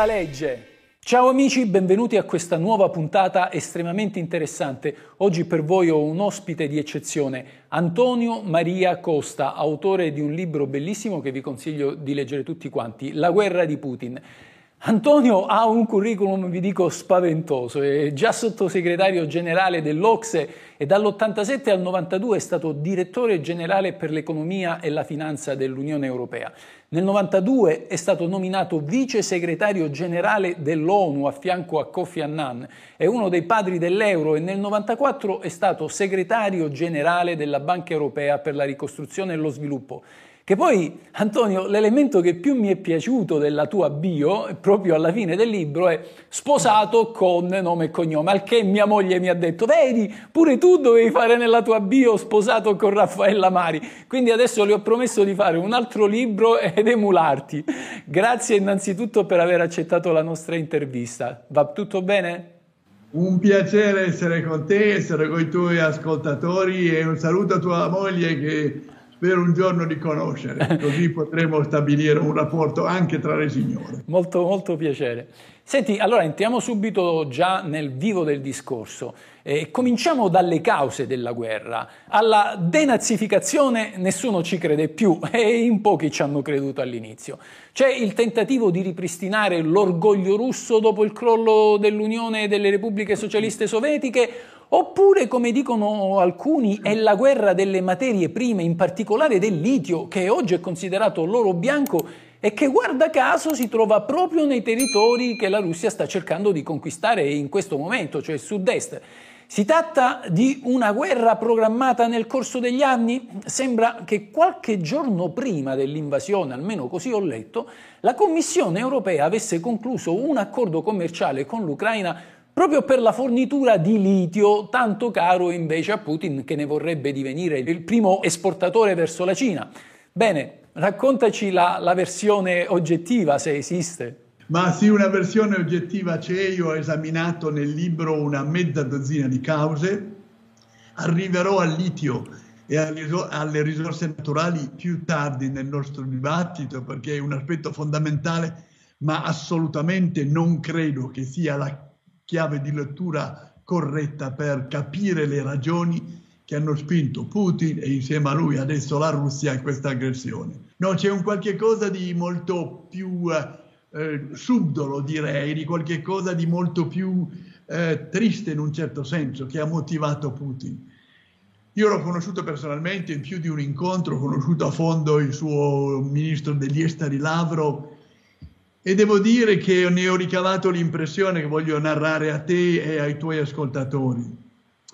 la legge. Ciao amici, benvenuti a questa nuova puntata estremamente interessante. Oggi per voi ho un ospite di eccezione, Antonio Maria Costa, autore di un libro bellissimo che vi consiglio di leggere tutti quanti, La guerra di Putin. Antonio ha un curriculum, vi dico, spaventoso, è già sottosegretario generale dell'Ocse e dall'87 al 92 è stato direttore generale per l'economia e la finanza dell'Unione Europea. Nel 92 è stato nominato vice segretario generale dell'ONU a fianco a Kofi Annan, è uno dei padri dell'euro e nel 94 è stato segretario generale della Banca Europea per la ricostruzione e lo sviluppo. Che poi, Antonio, l'elemento che più mi è piaciuto della tua bio, proprio alla fine del libro, è sposato con nome e cognome, al che mia moglie mi ha detto, vedi, pure tu dovevi fare nella tua bio sposato con Raffaella Mari, quindi adesso le ho promesso di fare un altro libro ed emularti. Grazie innanzitutto per aver accettato la nostra intervista. Va tutto bene? Un piacere essere con te, essere con i tuoi ascoltatori e un saluto a tua moglie che spero un giorno di conoscere, così potremo stabilire un rapporto anche tra le signore. Molto, molto piacere. Senti, allora entriamo subito già nel vivo del discorso. Eh, cominciamo dalle cause della guerra. Alla denazificazione nessuno ci crede più e in pochi ci hanno creduto all'inizio. C'è il tentativo di ripristinare l'orgoglio russo dopo il crollo dell'Unione delle Repubbliche Socialiste Sovietiche Oppure, come dicono alcuni, è la guerra delle materie prime, in particolare del litio, che oggi è considerato l'oro bianco e che guarda caso si trova proprio nei territori che la Russia sta cercando di conquistare in questo momento, cioè sud-est. Si tratta di una guerra programmata nel corso degli anni? Sembra che qualche giorno prima dell'invasione, almeno così ho letto, la Commissione europea avesse concluso un accordo commerciale con l'Ucraina proprio per la fornitura di litio, tanto caro invece a Putin che ne vorrebbe divenire il primo esportatore verso la Cina. Bene, raccontaci la, la versione oggettiva, se esiste. Ma sì, una versione oggettiva c'è, io ho esaminato nel libro una mezza dozzina di cause, arriverò al litio e alle risorse naturali più tardi nel nostro dibattito perché è un aspetto fondamentale, ma assolutamente non credo che sia la chiave di lettura corretta per capire le ragioni che hanno spinto Putin e insieme a lui adesso la Russia a questa aggressione. No, c'è un qualche cosa di molto più eh, subdolo, direi, di qualche cosa di molto più eh, triste in un certo senso che ha motivato Putin. Io l'ho conosciuto personalmente in più di un incontro, ho conosciuto a fondo il suo ministro degli esteri Lavrov e devo dire che ne ho ricavato l'impressione che voglio narrare a te e ai tuoi ascoltatori.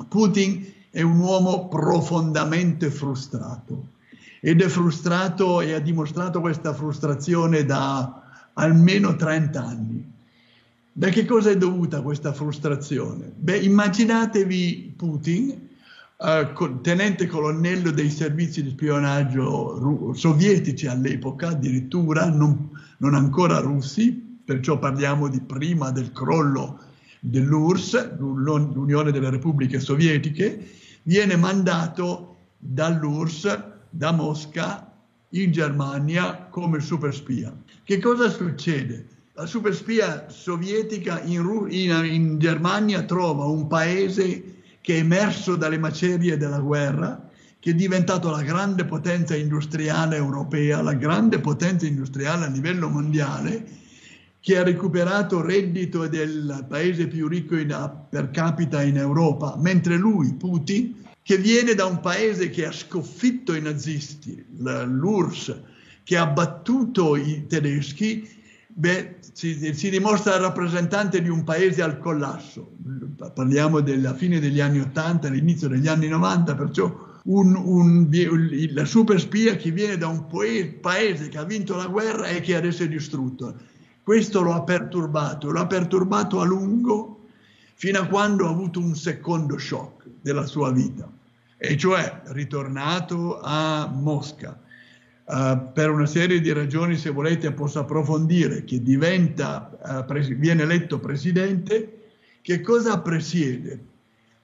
Putin è un uomo profondamente frustrato ed è frustrato e ha dimostrato questa frustrazione da almeno 30 anni. Da che cosa è dovuta questa frustrazione? Beh, immaginatevi Putin uh, tenente colonnello dei servizi di spionaggio sovietici all'epoca, addirittura non, non ancora russi, perciò parliamo di prima del crollo dell'URSS, l'Unione delle Repubbliche Sovietiche, viene mandato dall'URSS, da Mosca, in Germania come superspia. Che cosa succede? La superspia sovietica in, in, in Germania trova un paese che è emerso dalle macerie della guerra, che è diventato la grande potenza industriale europea, la grande potenza industriale a livello mondiale, che ha recuperato reddito del paese più ricco in, per capita in Europa, mentre lui, Putin, che viene da un paese che ha sconfitto i nazisti, l'URSS, che ha battuto i tedeschi, beh, si, si, dimostra rappresentante di un paese al collasso. Parliamo della fine degli anni 80, all'inizio degli anni 90, perciò un, un, la super spia che viene da un paese che ha vinto la guerra e che adesso è distrutto. Questo lo ha perturbato, lo ha perturbato a lungo fino a quando ha avuto un secondo shock della sua vita, e cioè ritornato a Mosca Uh, per una serie di ragioni, se volete, posso approfondire, che diventa, uh, pres- viene eletto presidente, che cosa presiede?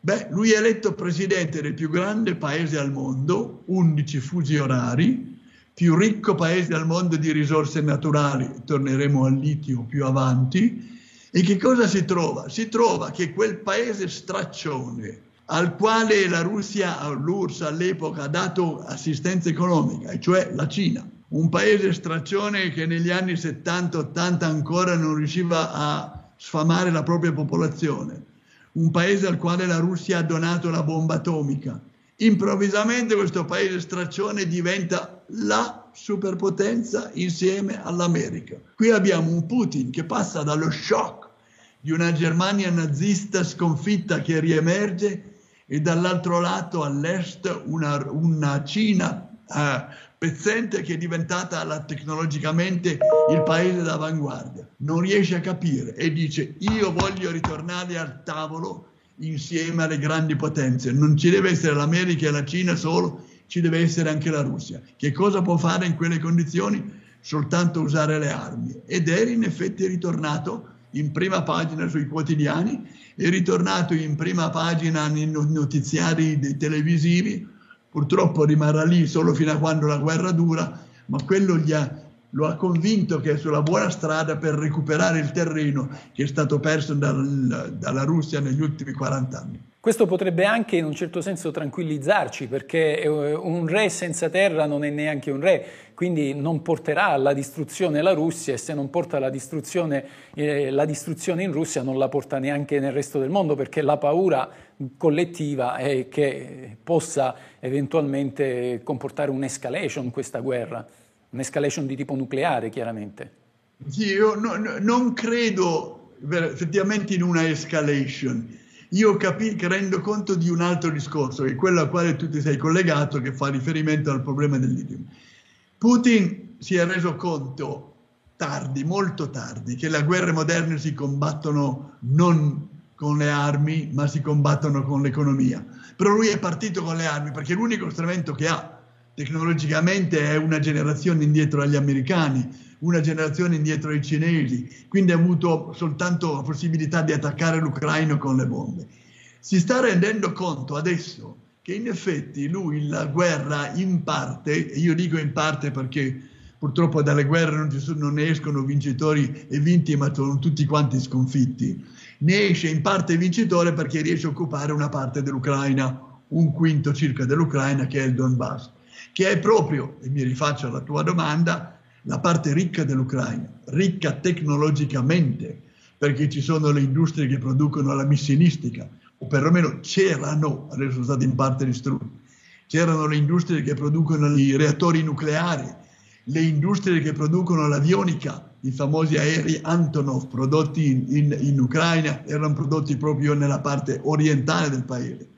Beh, lui è eletto presidente del più grande paese al mondo, 11 fusi orari, più ricco paese al mondo di risorse naturali, torneremo al litio più avanti, e che cosa si trova? Si trova che quel paese straccione al quale la Russia, l'URSS all'epoca ha dato assistenza economica, cioè la Cina, un paese straccione che negli anni 70-80 ancora non riusciva a sfamare la propria popolazione, un paese al quale la Russia ha donato la bomba atomica. Improvvisamente questo paese straccione diventa la superpotenza insieme all'America. Qui abbiamo un Putin che passa dallo shock di una Germania nazista sconfitta che riemerge e dall'altro lato all'est una, una Cina eh, pezzente che è diventata la, tecnologicamente il paese d'avanguardia. Non riesce a capire e dice io voglio ritornare al tavolo insieme alle grandi potenze. Non ci deve essere l'America e la Cina solo, ci deve essere anche la Russia. Che cosa può fare in quelle condizioni? Soltanto usare le armi. Ed è in effetti ritornato in prima pagina sui quotidiani, è ritornato in prima pagina nei notiziari televisivi, purtroppo rimarrà lì solo fino a quando la guerra dura, ma quello ha, lo ha convinto che è sulla buona strada per recuperare il terreno che è stato perso dal, dalla Russia negli ultimi 40 anni. Questo potrebbe anche in un certo senso tranquillizzarci perché eh, un re senza terra non è neanche un re, quindi non porterà alla distruzione la Russia e se non porta la distruzione, eh, la distruzione in Russia non la porta neanche nel resto del mondo perché la paura collettiva è che possa eventualmente comportare un'escalation questa guerra, un'escalation di tipo nucleare chiaramente. Sì, io no, no, non credo effettivamente in una escalation io capi- rendo conto di un altro discorso, che è quello al quale tu ti sei collegato, che fa riferimento al problema del lithium. Putin si è reso conto tardi, molto tardi, che le guerre moderne si combattono non con le armi, ma si combattono con l'economia. Però lui è partito con le armi perché l'unico strumento che ha tecnologicamente è una generazione indietro agli americani, una generazione indietro ai cinesi, quindi ha avuto soltanto la possibilità di attaccare l'Ucraina con le bombe. Si sta rendendo conto adesso che in effetti lui la guerra in parte, e io dico in parte perché purtroppo dalle guerre non, sono, non ne escono vincitori e vinti, ma sono tutti quanti sconfitti, ne esce in parte vincitore perché riesce a occupare una parte dell'Ucraina, un quinto circa dell'Ucraina che è il Donbass, che è proprio, e mi rifaccio alla tua domanda, la parte ricca dell'Ucraina, ricca tecnologicamente, perché ci sono le industrie che producono la missilistica, o perlomeno c'erano, adesso sono state in parte distrutte, c'erano le industrie che producono i reattori nucleari, le industrie che producono l'avionica, i famosi aerei Antonov prodotti in, in, in Ucraina, erano prodotti proprio nella parte orientale del paese.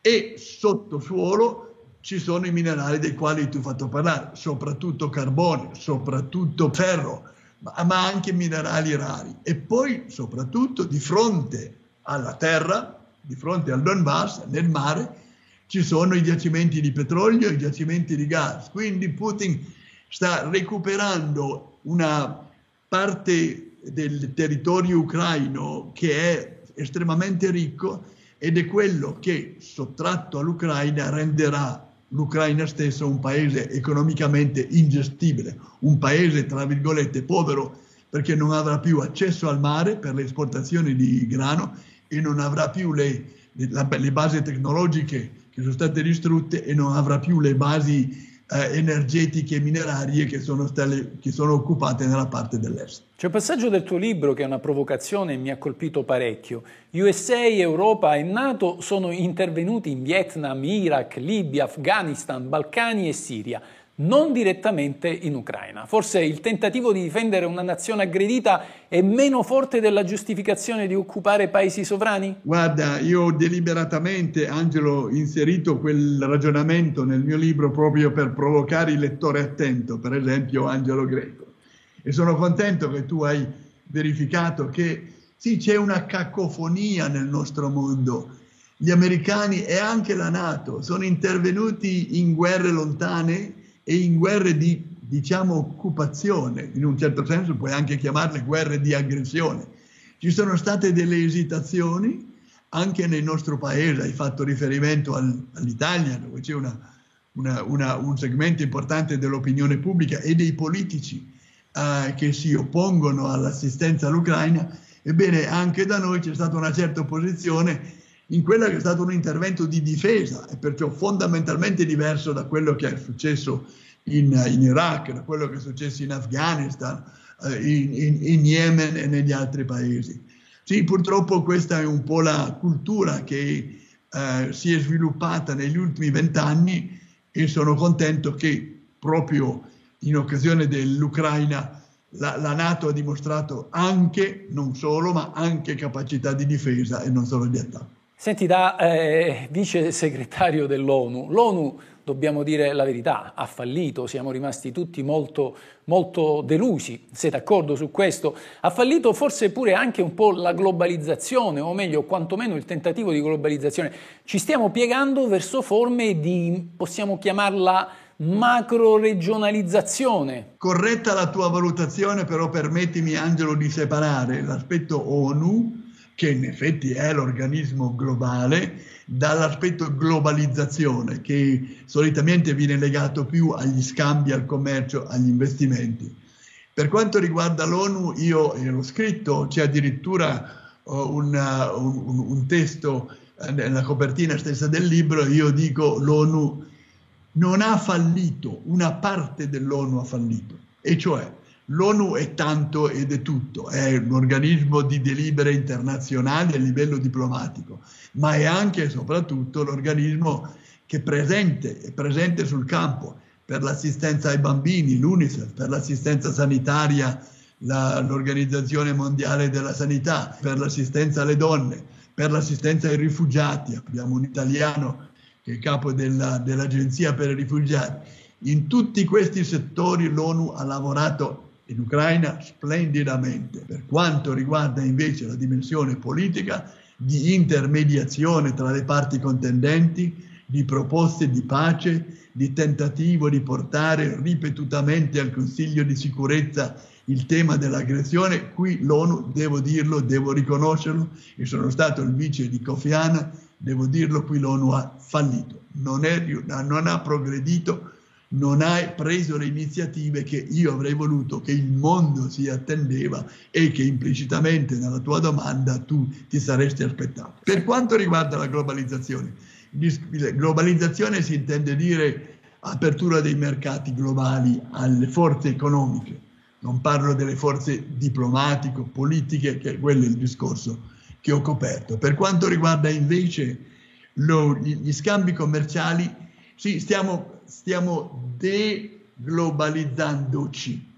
E sottosuolo ci sono i minerali dei quali tu hai fatto parlare, soprattutto carbone, soprattutto ferro, ma anche minerali rari. E poi soprattutto di fronte alla terra, di fronte al Donbass, nel mare, ci sono i giacimenti di petrolio, i giacimenti di gas. Quindi Putin sta recuperando una parte del territorio ucraino che è estremamente ricco ed è quello che, sottratto all'Ucraina, renderà l'Ucraina stesso un paese economicamente ingestibile, un paese tra virgolette povero perché non avrà più accesso al mare per le esportazioni di grano e non avrà più le, le, le basi tecnologiche che sono state distrutte e non avrà più le basi eh, energetiche e minerarie che sono, stelle, che sono occupate nella parte dell'est. C'è un passaggio del tuo libro che è una provocazione e mi ha colpito parecchio. USA, Europa e NATO sono intervenuti in Vietnam, Iraq, Libia, Afghanistan, Balcani e Siria non direttamente in Ucraina. Forse il tentativo di difendere una nazione aggredita è meno forte della giustificazione di occupare paesi sovrani? Guarda, io ho deliberatamente, Angelo, inserito quel ragionamento nel mio libro proprio per provocare il lettore attento, per esempio Angelo Greco. E sono contento che tu hai verificato che sì, c'è una cacofonia nel nostro mondo. Gli americani e anche la Nato sono intervenuti in guerre lontane e in guerre di, diciamo, occupazione, in un certo senso puoi anche chiamarle guerre di aggressione. Ci sono state delle esitazioni anche nel nostro paese, hai fatto riferimento al, all'Italia dove c'è una, una, una, un segmento importante dell'opinione pubblica e dei politici eh, che si oppongono all'assistenza all'Ucraina, ebbene anche da noi c'è stata una certa opposizione in quello che è stato un intervento di difesa e perciò fondamentalmente diverso da quello che è successo in, in Iraq, da quello che è successo in Afghanistan, eh, in, in, in Yemen e negli altri paesi. Sì, purtroppo questa è un po' la cultura che eh, si è sviluppata negli ultimi vent'anni e sono contento che proprio in occasione dell'Ucraina la, la, Nato ha dimostrato anche, non solo, ma anche capacità di difesa e non solo di attacco. Senti, da eh, vice segretario dell'ONU, l'ONU, dobbiamo dire la verità, ha fallito, siamo rimasti tutti molto, molto delusi, sei d'accordo su questo? Ha fallito forse pure anche un po' la globalizzazione, o meglio, quantomeno il tentativo di globalizzazione. Ci stiamo piegando verso forme di, possiamo chiamarla, macro-regionalizzazione. Corretta la tua valutazione, però permettimi Angelo di separare l'aspetto ONU che in effetti è l'organismo globale, dall'aspetto globalizzazione che solitamente viene legato più agli scambi, al commercio, agli investimenti. Per quanto riguarda l'ONU, io l'ho scritto, c'è addirittura uh, un, un, un, testo uh, nella copertina stessa del libro, io dico l'ONU non ha fallito, una parte dell'ONU ha fallito, e cioè L'ONU è tanto ed è tutto, è un organismo di delibere internazionali a livello diplomatico, ma è anche e soprattutto l'organismo che è presente, è presente sul campo per l'assistenza ai bambini, l'UNICEF, per l'assistenza sanitaria, la, l'Organizzazione Mondiale della Sanità, per l'assistenza alle donne, per l'assistenza ai rifugiati. Abbiamo un italiano che è capo della, dell'Agenzia per i rifugiati. In tutti questi settori l'ONU ha lavorato in Ucraina splendidamente. Per quanto riguarda invece la dimensione politica, di intermediazione tra le parti contendenti, di proposte di pace, di tentativo di portare ripetutamente al Consiglio di sicurezza il tema dell'aggressione, qui l'ONU, devo dirlo, devo riconoscerlo, e sono stato il vice di Kofi Annan, devo dirlo, qui l'ONU ha fallito, non, è, non ha progredito non hai preso le iniziative che io avrei voluto che il mondo si attendeva e che implicitamente nella tua domanda tu ti saresti aspettato. Per quanto riguarda la globalizzazione, globalizzazione si intende dire apertura dei mercati globali alle forze economiche, non parlo delle forze diplomatiche, politiche, che quello è il discorso che ho coperto. Per quanto riguarda invece lo, gli scambi commerciali, sì, stiamo stiamo deglobalizzandoci.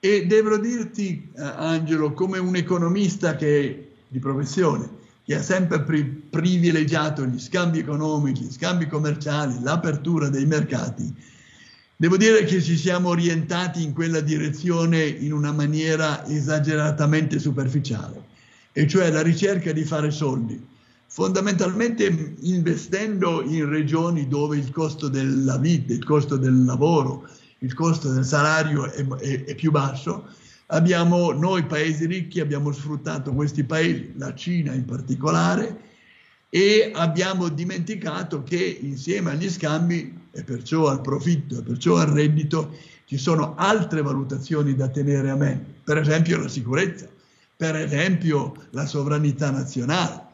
E devo dirti, eh, Angelo, come un economista che, di professione, che ha sempre pri- privilegiato gli scambi economici, gli scambi commerciali, l'apertura dei mercati, devo dire che ci siamo orientati in quella direzione in una maniera esageratamente superficiale, e cioè la ricerca di fare soldi fondamentalmente investendo in regioni dove il costo della vita, il costo del lavoro, il costo del salario è, è, è più basso, abbiamo, noi paesi ricchi abbiamo sfruttato questi paesi, la Cina in particolare, e abbiamo dimenticato che insieme agli scambi e perciò al profitto e perciò al reddito ci sono altre valutazioni da tenere a mente, per esempio la sicurezza, per esempio la sovranità nazionale,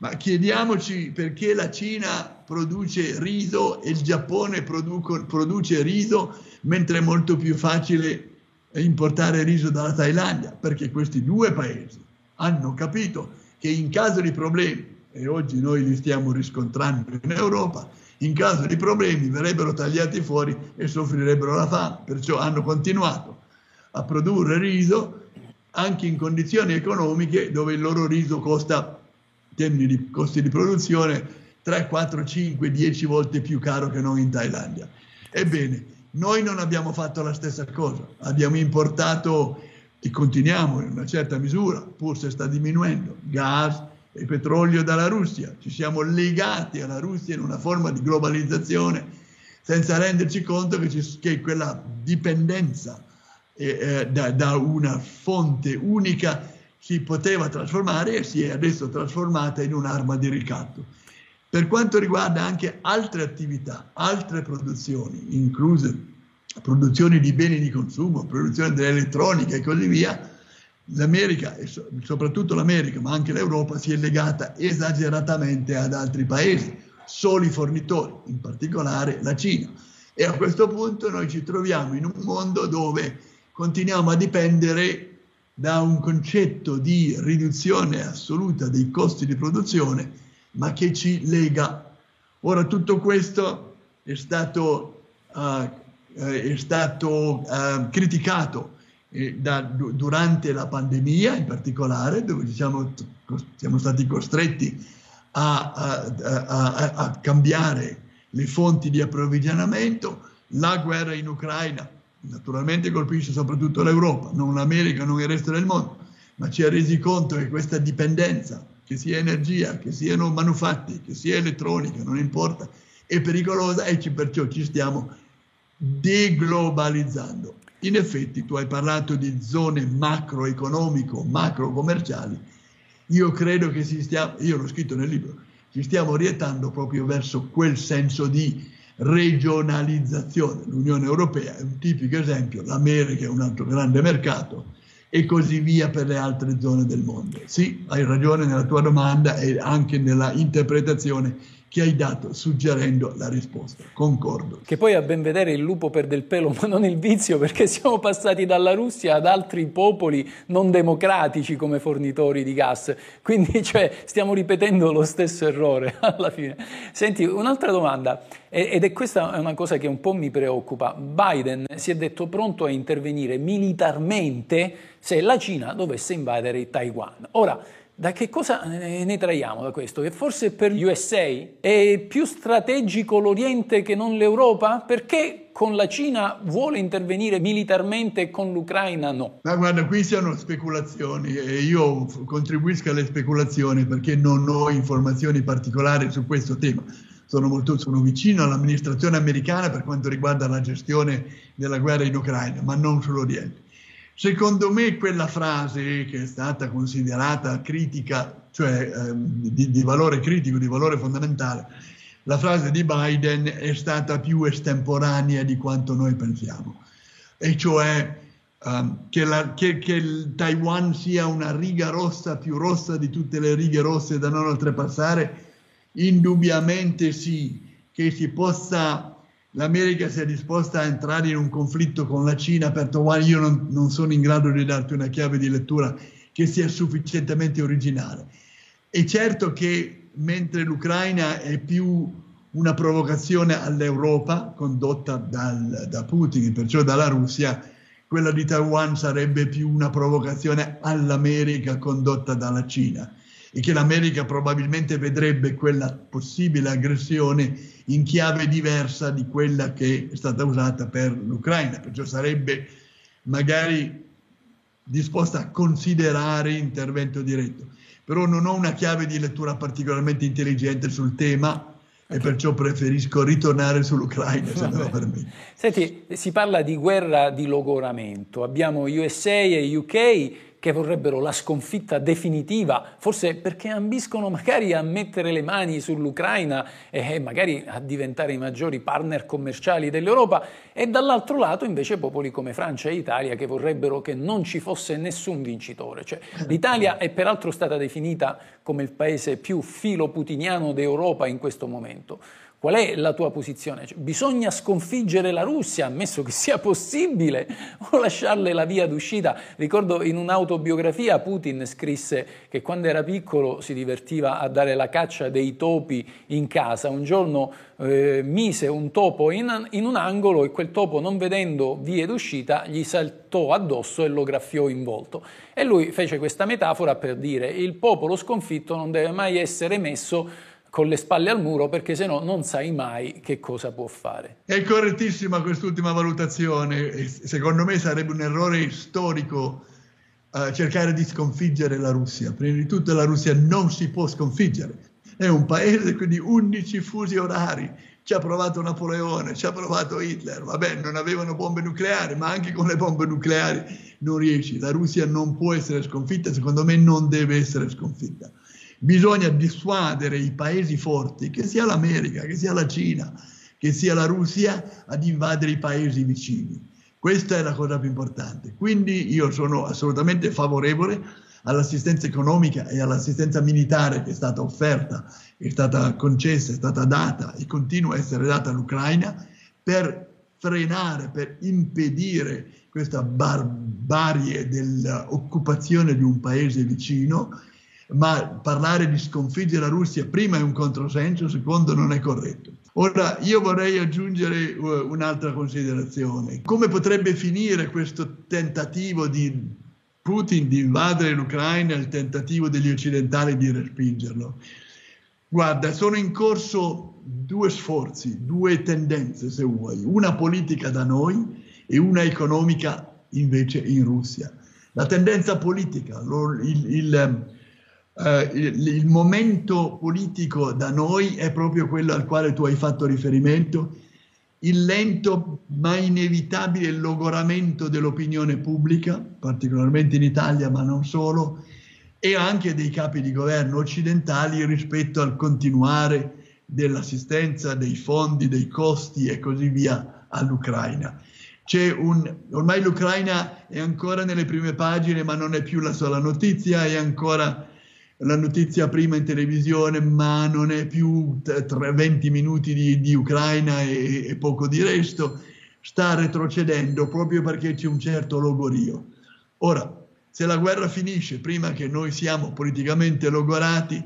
ma chiediamoci perché la Cina produce riso e il Giappone produco, produce riso, mentre è molto più facile importare riso dalla Thailandia, perché questi due paesi hanno capito che in caso di problemi, e oggi noi li stiamo riscontrando in Europa, in caso di problemi verrebbero tagliati fuori e soffrirebbero la fame, perciò hanno continuato a produrre riso anche in condizioni economiche dove il loro riso costa termini di costi di produzione 3, 4, 5, 10 volte più caro che non in Thailandia. Ebbene, noi non abbiamo fatto la stessa cosa, abbiamo importato e continuiamo in una certa misura, pur se sta diminuendo, gas e petrolio dalla Russia, ci siamo legati alla Russia in una forma di globalizzazione senza renderci conto che, ci, che quella dipendenza eh, eh, da, da una fonte unica si poteva trasformare e si è adesso trasformata in un'arma di ricatto. Per quanto riguarda anche altre attività, altre produzioni, incluse produzioni di beni di consumo, produzione dell'elettronica e così via, l'America, e soprattutto l'America, ma anche l'Europa, si è legata esageratamente ad altri paesi, soli fornitori, in particolare la Cina. E a questo punto noi ci troviamo in un mondo dove continuiamo a dipendere da un concetto di riduzione assoluta dei costi di produzione, ma che ci lega. Ora tutto questo è stato, uh, è stato uh, criticato eh, da, durante la pandemia in particolare, dove siamo, siamo stati costretti a, a, a, a, cambiare le fonti di approvvigionamento, la guerra in Ucraina naturalmente colpisce soprattutto l'Europa, non l'America, non il resto del mondo, ma ci ha resi conto che questa dipendenza, che sia energia, che siano manufatti, che sia elettronica, non importa, è pericolosa e ci, perciò ci stiamo deglobalizzando. In effetti tu hai parlato di zone macroeconomico, macro commerciali. Io credo che si stia, io l'ho scritto nel libro, ci stiamo orientando proprio verso quel senso di regionalizzazione. L'Unione Europea è un tipico esempio, l'America è un altro grande mercato e così via per le altre zone del mondo. Sì, hai ragione nella tua domanda e anche nella interpretazione che hai dato suggerendo la risposta. Concordo. Che poi a ben vedere il lupo perde il pelo, ma non il vizio, perché siamo passati dalla Russia ad altri popoli non democratici come fornitori di gas. Quindi cioè, stiamo ripetendo lo stesso errore alla fine. Senti, un'altra domanda, ed è questa una cosa che un po' mi preoccupa. Biden si è detto pronto a intervenire militarmente se la Cina dovesse invadere Taiwan. Ora, da che cosa ne traiamo da questo? Che forse per gli USA è più strategico l'Oriente che non l'Europa? Perché con la Cina vuole intervenire militarmente e con l'Ucraina no? Ma guarda, qui siano speculazioni e io contribuisco alle speculazioni perché non ho informazioni particolari su questo tema. Sono, molto, sono vicino all'amministrazione americana per quanto riguarda la gestione della guerra in Ucraina, ma non sull'Oriente. Secondo me quella frase che è stata considerata critica, cioè ehm, di, di, valore critico, di valore fondamentale, la frase di Biden è stata più estemporanea di quanto noi pensiamo, e cioè um, che, la, che, che il Taiwan sia una riga rossa più rossa di tutte le righe rosse da non oltrepassare, indubbiamente sì, che si possa l'America sia disposta a entrare in un conflitto con la Cina per Taiwan, io non, non, sono in grado di darti una chiave di lettura che sia sufficientemente originale. È certo che mentre l'Ucraina è più una provocazione all'Europa condotta dal, da Putin, perciò dalla Russia, quella di Taiwan sarebbe più una provocazione all'America condotta dalla Cina e che l'America probabilmente vedrebbe quella possibile aggressione in chiave diversa di quella che è stata usata per l'Ucraina, perciò sarebbe magari disposta a considerare intervento diretto. Però non ho una chiave di lettura particolarmente intelligente sul tema e perciò preferisco ritornare sull'Ucraina, se lo permette. Senti, si parla di guerra di logoramento, abbiamo USA e UK che vorrebbero la sconfitta definitiva, forse perché ambiscono magari a mettere le mani sull'Ucraina e magari a diventare i maggiori partner commerciali dell'Europa, e dall'altro lato invece popoli come Francia e Italia che vorrebbero che non ci fosse nessun vincitore. Cioè, L'Italia è peraltro stata definita come il paese più filo-putiniano d'Europa in questo momento. Qual è la tua posizione? Cioè, bisogna sconfiggere la Russia, ammesso che sia possibile, o lasciarle la via d'uscita? Ricordo in un'autobiografia Putin scrisse che quando era piccolo si divertiva a dare la caccia dei topi in casa. Un giorno eh, mise un topo in, in un angolo e quel topo, non vedendo vie d'uscita, gli saltò addosso e lo graffiò in volto. E lui fece questa metafora per dire il popolo sconfitto non deve mai essere messo con le spalle al muro perché se no non sai mai che cosa può fare. È correttissima quest'ultima valutazione, secondo me sarebbe un errore storico uh, cercare di sconfiggere la Russia. Prima di tutto la Russia non si può sconfiggere, è un paese quindi 11 fusi orari, ci ha provato Napoleone, ci ha provato Hitler, vabbè non avevano bombe nucleari, ma anche con le bombe nucleari non riesci, la Russia non può essere sconfitta, secondo me non deve essere sconfitta Bisogna dissuadere i paesi forti, che sia l'America, che sia la Cina, che sia la Russia, ad invadere i paesi vicini. Questa è la cosa più importante. Quindi io sono assolutamente favorevole all'assistenza economica e all'assistenza militare che è stata offerta, è stata concessa, è stata data e continua a essere data all'Ucraina per frenare, per impedire questa barbarie dell'occupazione di un paese vicino, ma parlare di sconfiggere la Russia prima è un controsenso, secondo non è corretto. Ora io vorrei aggiungere uh, un'altra considerazione. Come potrebbe finire questo tentativo di Putin di invadere l'Ucraina il tentativo degli occidentali di respingerlo? Guarda, sono in corso due sforzi, due tendenze, se vuoi, una politica da noi e una economica invece in Russia. La tendenza politica, il, il, uh, il, il momento politico da noi è proprio quello al quale tu hai fatto riferimento, il lento ma inevitabile logoramento dell'opinione pubblica, particolarmente in Italia, ma non solo, e anche dei capi di governo occidentali rispetto al continuare dell'assistenza, dei fondi, dei costi e così via all'Ucraina. Un, ormai l'Ucraina è ancora nelle prime pagine, ma non è più la sola notizia, è ancora la notizia prima in televisione, ma non è più 20 minuti di, di Ucraina e, e, poco di resto, sta retrocedendo proprio perché c'è un certo logorio. Ora, se la guerra finisce prima che noi siamo politicamente logorati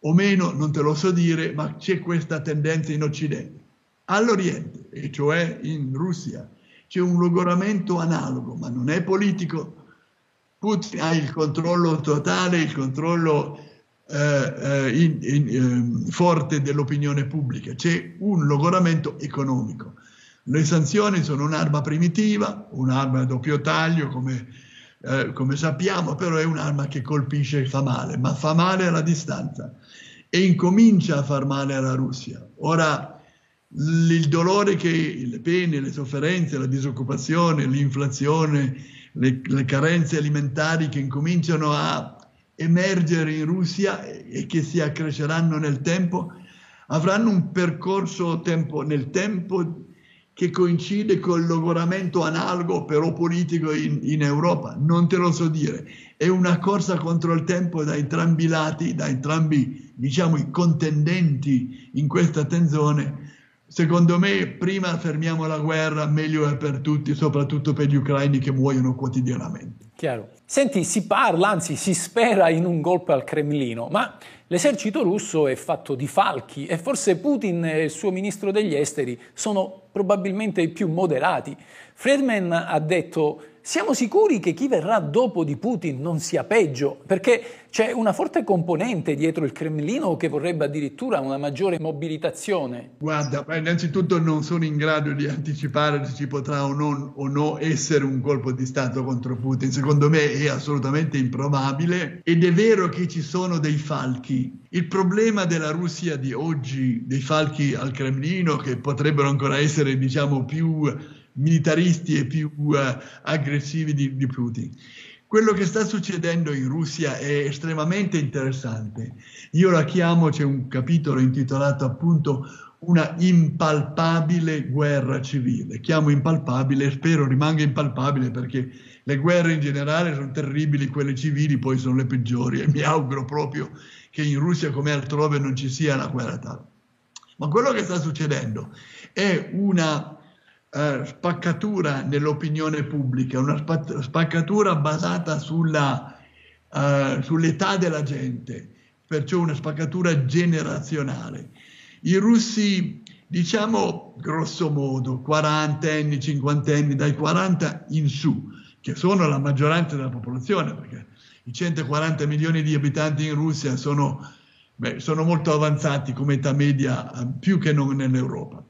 o meno, non te lo so dire, ma c'è questa tendenza in Occidente. All'Oriente, e cioè in Russia, c'è un logoramento analogo, ma non è politico. Putin ha il controllo totale, il controllo eh, eh in, in, eh, forte dell'opinione pubblica. C'è un logoramento economico. Le sanzioni sono un'arma primitiva, un'arma a doppio taglio, come eh, come sappiamo, però è un'arma che colpisce e fa male, ma fa male alla distanza e incomincia a far male alla Russia. Ora, il dolore che le pene, le sofferenze, la disoccupazione, l'inflazione, le, le carenze alimentari che incominciano a emergere in Russia e che si accresceranno nel tempo, avranno un percorso tempo, nel tempo che coincide col logoramento analogo però politico in, in, Europa? Non te lo so dire. È una corsa contro il tempo da entrambi i lati, da entrambi diciamo, i contendenti in questa tenzone. Secondo me prima fermiamo la guerra, meglio è per tutti, soprattutto per gli ucraini che muoiono quotidianamente. Chiaro. Senti, si parla, anzi si spera in un golpe al Cremlino, ma l'esercito russo è fatto di falchi e forse Putin e il suo ministro degli esteri sono probabilmente i più moderati. Friedman ha detto siamo sicuri che chi verrà dopo di Putin non sia peggio, perché c'è una forte componente dietro il Cremlino che vorrebbe addirittura una maggiore mobilitazione. Guarda, innanzitutto non sono in grado di anticipare se ci potrà o, non, o no essere un colpo di Stato contro Putin. Secondo me è assolutamente improbabile ed è vero che ci sono dei falchi. Il problema della Russia di oggi, dei falchi al Cremlino, che potrebbero ancora essere, diciamo, più militaristi e più uh, aggressivi di, di Putin. Quello che sta succedendo in Russia è estremamente interessante. Io la chiamo, c'è un capitolo intitolato appunto una impalpabile guerra civile. Chiamo impalpabile spero rimanga impalpabile perché le guerre in generale sono terribili, quelle civili poi sono le peggiori e mi auguro proprio che in Russia come altrove non ci sia una guerra tale. Ma quello che sta succedendo è una eh, spaccatura nell'opinione pubblica, una spaccatura basata sulla, uh, sull'età della gente, perciò una spaccatura generazionale. I russi, diciamo grosso modo, 40 anni, 50 anni, dai 40 in su, che sono la maggioranza della popolazione, perché i 140 milioni di abitanti in Russia sono, beh, sono molto avanzati come età media, eh, più che non nell'Europa.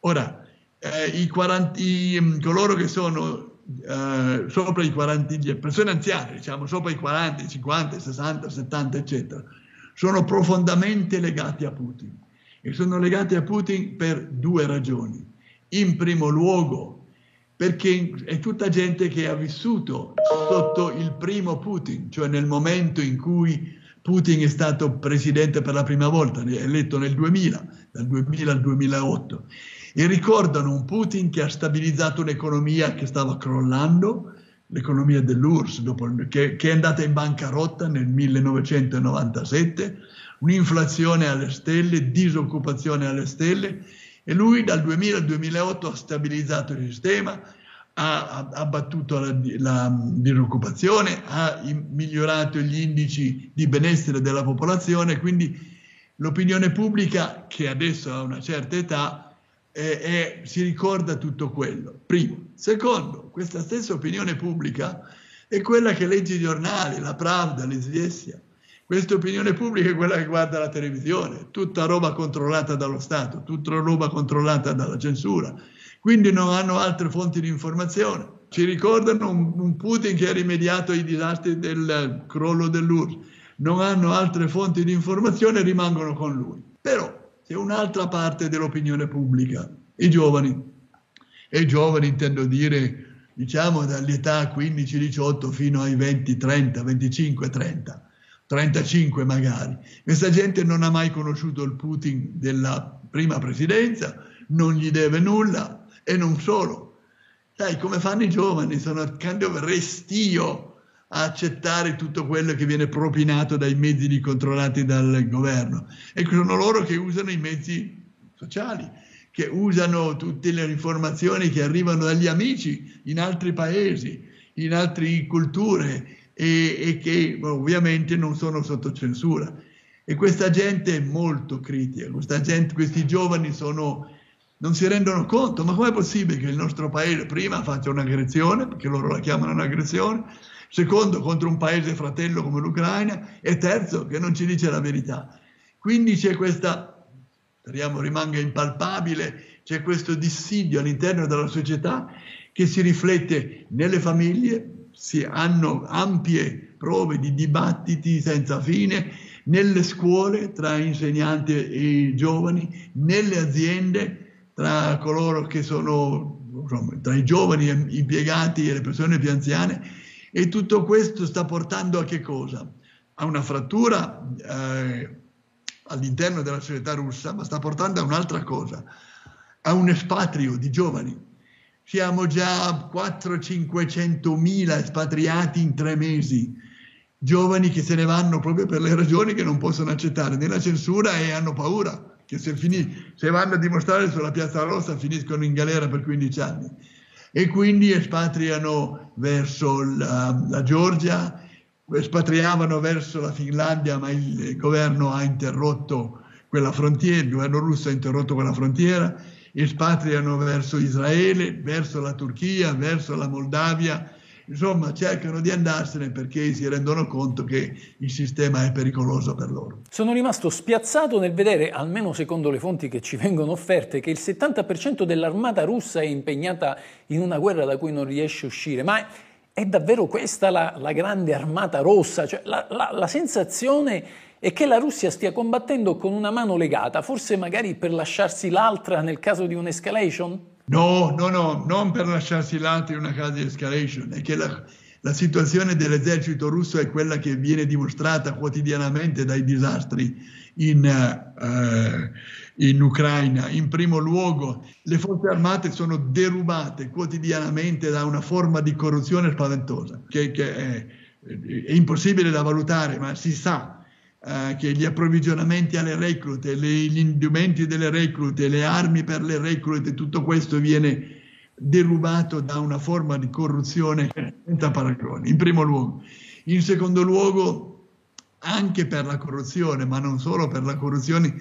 Ora, eh, i 40, i, mm, coloro che sono eh, sopra i 40, persone anziane, diciamo, sopra i 40, 50, 60, 70, eccetera, sono profondamente legati a Putin. E sono legati a Putin per due ragioni. In primo luogo, perché è tutta gente che ha vissuto sotto il primo Putin, cioè nel momento in cui Putin è stato presidente per la prima volta, eletto nel 2000, dal 2000 al 2008, e ricordano un Putin che ha stabilizzato un'economia che stava crollando, l'economia dell'URSS, dopo, che, che, è andata in bancarotta nel 1997, un'inflazione alle stelle, disoccupazione alle stelle, e lui dal 2000 al 2008 ha stabilizzato il sistema, ha abbattuto la, la disoccupazione, ha migliorato gli indici di benessere della popolazione, quindi l'opinione pubblica, che adesso ha una certa età, eh, eh, si ricorda tutto quello. Primo. Secondo, questa stessa opinione pubblica è quella che legge i giornali, la Pravda, l'Isvestia. Questa opinione pubblica è quella che guarda la televisione, tutta roba controllata dallo Stato, tutta roba controllata dalla censura quindi non hanno altre fonti di informazione. Ci ricordano un, un Putin che ha rimediato ai disastri del crollo dell'URSS, non hanno altre fonti di informazione e rimangono con lui. Però c'è un'altra parte dell'opinione pubblica, i giovani. E i giovani intendo dire, diciamo, dall'età 15-18 fino ai 20-30, 25-30. 35 magari. Questa gente non ha mai conosciuto il Putin della prima presidenza, non gli deve nulla, e non solo. Sai, come fanno i giovani? Sono of restio a accettare tutto quello che viene propinato dai mezzi controllati dal governo. E sono loro che usano i mezzi sociali, che usano tutte le informazioni che arrivano dagli amici in altri paesi, in altre culture e, e che ovviamente non sono sotto censura. E questa gente è molto critica, gente, questi giovani sono non si rendono conto, ma com'è possibile che il nostro paese prima faccia un'aggressione, perché loro la chiamano un'aggressione, secondo contro un paese fratello come l'Ucraina e terzo che non ci dice la verità. Quindi c'è questa, speriamo rimanga impalpabile, c'è questo dissidio all'interno della società che si riflette nelle famiglie, si hanno ampie prove di dibattiti senza fine, nelle scuole tra insegnanti e giovani, nelle aziende, tra coloro che sono tra i giovani impiegati e le persone più anziane e tutto questo sta portando a che cosa? A una frattura eh, all'interno della società russa, ma sta portando a un'altra cosa, a un espatrio di giovani. Siamo già a 400-500 mila espatriati in tre mesi, giovani che se ne vanno proprio per le ragioni che non possono accettare né la censura e hanno paura che se, finì, se vanno a dimostrare sulla Piazza Rossa finiscono in galera per 15 anni e quindi espatriano verso la, la Georgia, espatriavano verso la Finlandia, ma il governo ha interrotto quella frontiera, il governo russo ha interrotto quella frontiera, espatriano verso Israele, verso la Turchia, verso la Moldavia, insomma cercano di andarsene perché si rendono conto che il sistema è pericoloso per loro. Sono rimasto spiazzato nel vedere, almeno secondo le fonti che ci vengono offerte, che il 70% dell'armata russa è impegnata in una guerra da cui non riesce a uscire. Ma è davvero questa la, la grande armata rossa? Cioè, la, la, la sensazione è che la Russia stia combattendo con una mano legata, forse magari per lasciarsi l'altra nel caso di un'escalation? No, no, no, non per lasciarsi l'altro in una casa di escalation, è che la, la situazione dell'esercito russo è quella che viene dimostrata quotidianamente dai disastri in, uh, in, Ucraina. In primo luogo, le forze armate sono derubate quotidianamente da una forma di corruzione spaventosa, che, che è, è, impossibile da valutare, ma si sa eh, che gli approvvigionamenti alle reclute, le, gli indumenti delle reclute, le armi per le reclute, tutto questo viene derubato da una forma di corruzione senza paragoni, in primo luogo. In secondo luogo, anche per la corruzione, ma non solo per la corruzione,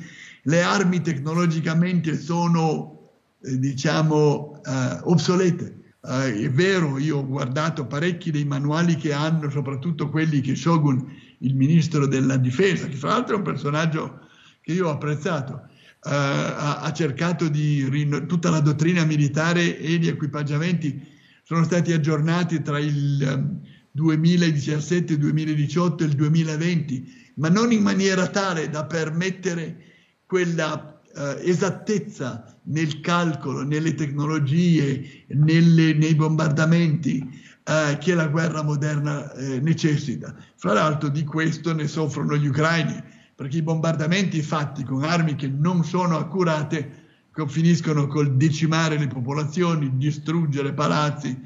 le armi tecnologicamente sono, eh, diciamo, eh, obsolete. Eh, è vero, io ho guardato parecchi dei manuali che hanno, soprattutto quelli che Shogun il ministro della difesa, che fra l'altro è un personaggio che io ho apprezzato, eh, ha, ha, cercato di tutta la dottrina militare e gli equipaggiamenti sono stati aggiornati tra il 2017, il 2018 e il 2020, ma non in maniera tale da permettere quella eh, esattezza nel calcolo, nelle tecnologie, nelle, nei bombardamenti eh, che la guerra moderna eh, necessita. Fra l'altro di questo ne soffrono gli ucraini, perché i bombardamenti fatti con armi che non sono accurate finiscono col decimare le popolazioni, distruggere palazzi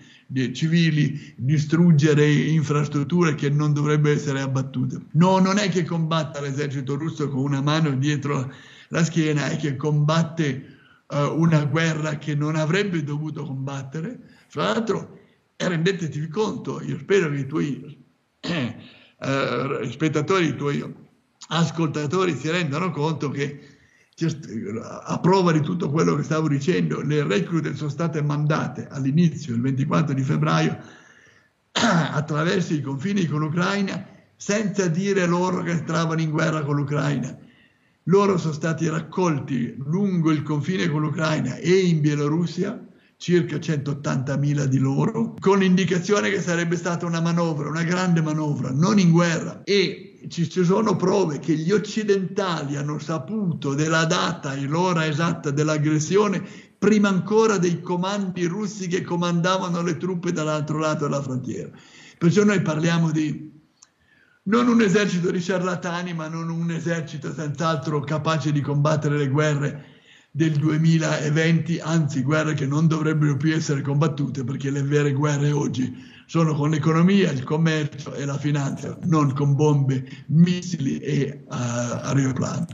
civili, distruggere infrastrutture che non dovrebbero essere abbattute. No, non è che combatta l'esercito russo con una mano dietro la schiena, è che combatte uh, una guerra che non avrebbe dovuto combattere. Fra l'altro, rendetevi conto, io spero che i tuoi eh, eh, spettatori, i tuoi ascoltatori si rendano conto che a prova di tutto quello che stavo dicendo, le reclute sono state mandate all'inizio, il 24 di febbraio, attraverso i confini con l'Ucraina, senza dire loro che entravano in guerra con l'Ucraina. Loro sono stati raccolti lungo il confine con l'Ucraina e in Bielorussia circa 180.000 di loro, con l'indicazione che sarebbe stata una manovra, una grande manovra, non in guerra. E ci sono prove che gli occidentali hanno saputo della data e l'ora esatta dell'aggressione prima ancora dei comandi russi che comandavano le truppe dall'altro lato della frontiera. Perciò noi parliamo di non un esercito di ciarlatani, ma non un esercito senz'altro capace di combattere le guerre del 2020, anzi guerre che non dovrebbero più essere combattute perché le vere guerre oggi sono con l'economia, il commercio e la finanza, non con bombe, missili e uh, aeroplani.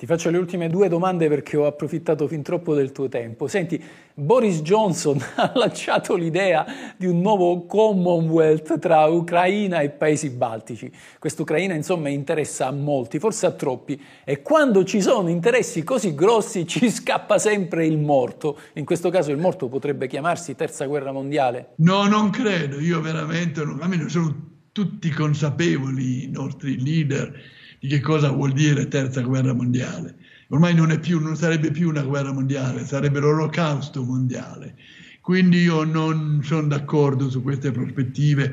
Ti faccio le ultime due domande perché ho approfittato fin troppo del tuo tempo. Senti, Boris Johnson ha lanciato l'idea di un nuovo Commonwealth tra Ucraina e paesi baltici. Questa Ucraina, insomma, interessa a molti, forse a troppi, e quando ci sono interessi così grossi ci scappa sempre il morto. In questo caso il morto potrebbe chiamarsi Terza Guerra Mondiale? No, non credo. Io veramente, almeno sono tutti consapevoli, i nostri leader, di che cosa vuol dire terza guerra mondiale. Ormai non, più, non sarebbe più una guerra mondiale, sarebbe l'olocausto mondiale. Quindi io non sono d'accordo su queste prospettive.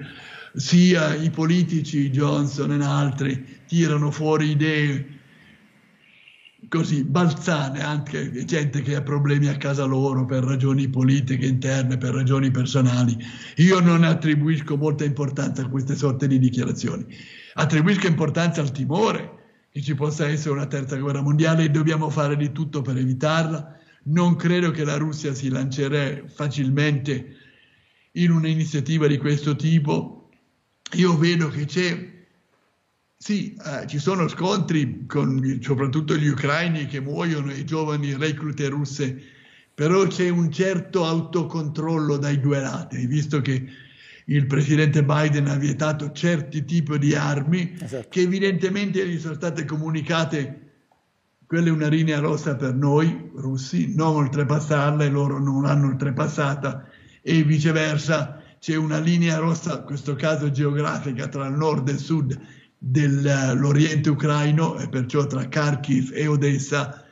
Sia i politici, Johnson e altri, tirano fuori idee così balzane, anche gente che ha problemi a casa loro per ragioni politiche interne, per ragioni personali. Io non attribuisco molta importanza a queste sorte di dichiarazioni attribuisca importanza al timore che ci possa essere una terza guerra mondiale e dobbiamo fare di tutto per evitarla. Non credo che la Russia si lancerà facilmente in un'iniziativa di questo tipo. Io vedo che c'è, sì, eh, ci sono scontri con soprattutto gli ucraini che muoiono e i giovani reclute russe, però c'è un certo autocontrollo dai due lati, visto che il presidente Biden ha vietato certi tipi di armi esatto. che evidentemente gli sono state comunicate, quella è una linea rossa per noi russi, non oltrepassarla e loro non l'hanno oltrepassata e viceversa c'è una linea rossa, in questo caso geografica, tra il nord e il sud dell'Oriente ucraino e perciò tra Kharkiv e Odessa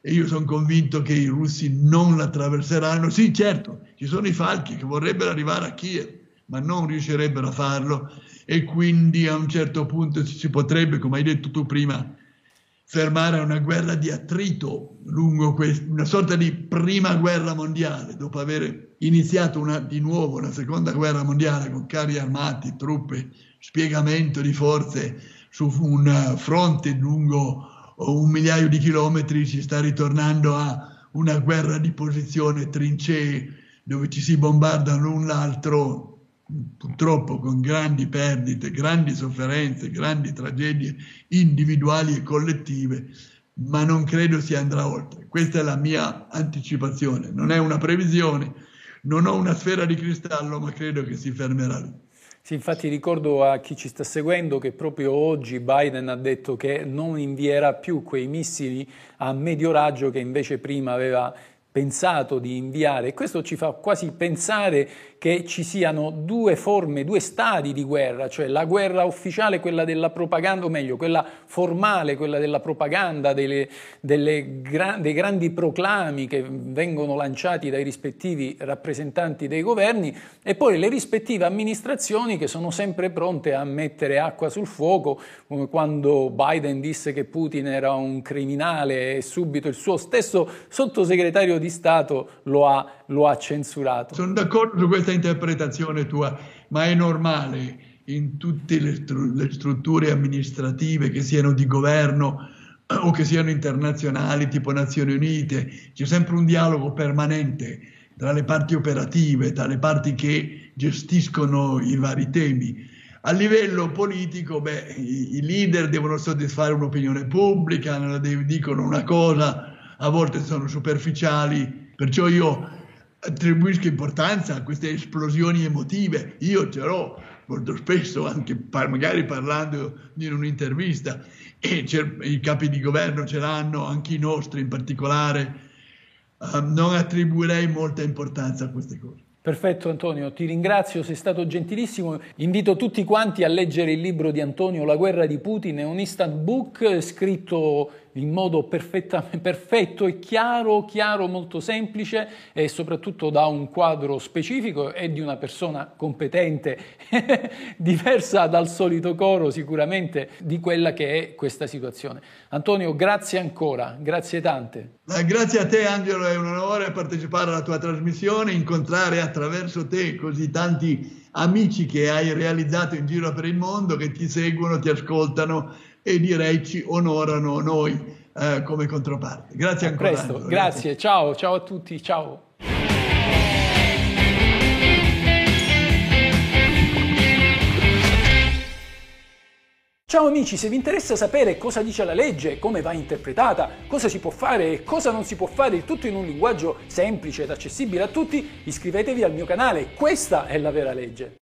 e io sono convinto che i russi non la attraverseranno. Sì, certo, ci sono i falchi che vorrebbero arrivare a Kiev, ma non riuscirebbero a farlo e quindi a un certo punto si potrebbe, come hai detto tu prima, fermare una guerra di attrito lungo questo, una sorta di prima guerra mondiale, dopo aver iniziato una, di nuovo una seconda guerra mondiale con carri armati, truppe, spiegamento di forze su un fronte lungo un migliaio di chilometri, si sta ritornando a una guerra di posizione, trincee, dove ci si bombardano l'un l'altro purtroppo con grandi perdite, grandi sofferenze, grandi tragedie individuali e collettive, ma non credo si andrà oltre. Questa è la mia anticipazione, non è una previsione, non ho una sfera di cristallo, ma credo che si fermerà lì. Sì, infatti ricordo a chi ci sta seguendo che proprio oggi Biden ha detto che non invierà più quei missili a medio raggio che invece prima aveva pensato di inviare questo ci fa quasi pensare che ci siano due forme, due stadi di guerra, cioè la guerra ufficiale, quella della propaganda, o meglio, quella formale, quella della propaganda, delle, delle gra dei grandi proclami che vengono lanciati dai rispettivi rappresentanti dei governi e poi le rispettive amministrazioni che sono sempre pronte a mettere acqua sul fuoco, come quando Biden disse che Putin era un criminale e subito il suo stesso sottosegretario di di Stato lo ha, lo ha censurato. Sono d'accordo su questa interpretazione tua, ma è normale in tutte le, stru- le strutture amministrative, che siano di governo o che siano internazionali, tipo Nazioni Unite, c'è sempre un dialogo permanente tra le parti operative, tra le parti che gestiscono i vari temi. A livello politico, beh, i leader devono soddisfare un'opinione pubblica, dicono una cosa, a volte sono superficiali, perciò io attribuisco importanza a queste esplosioni emotive. Io ce l'ho molto spesso, anche magari parlando in un'intervista, e i capi di governo ce l'hanno, anche i nostri in particolare. Uh, non attribuirei molta importanza a queste cose. Perfetto Antonio, ti ringrazio, sei stato gentilissimo. Invito tutti quanti a leggere il libro di Antonio La guerra di Putin, è un instant book scritto in modo perfetto e chiaro, chiaro, molto semplice e soprattutto da un quadro specifico e di una persona competente, diversa dal solito coro sicuramente di quella che è questa situazione. Antonio, grazie ancora, grazie tante. Grazie a te Angelo, è un onore partecipare alla tua trasmissione, incontrare attraverso te così tanti amici che hai realizzato in giro per il mondo, che ti seguono, ti ascoltano e direi ci onorano noi eh, come controparte. Grazie a ancora. Presto, grazie. grazie, ciao, ciao a tutti, ciao. Ciao amici, se vi interessa sapere cosa dice la legge, come va interpretata, cosa si può fare e cosa non si può fare, il tutto in un linguaggio semplice ed accessibile a tutti, iscrivetevi al mio canale, questa è la vera legge.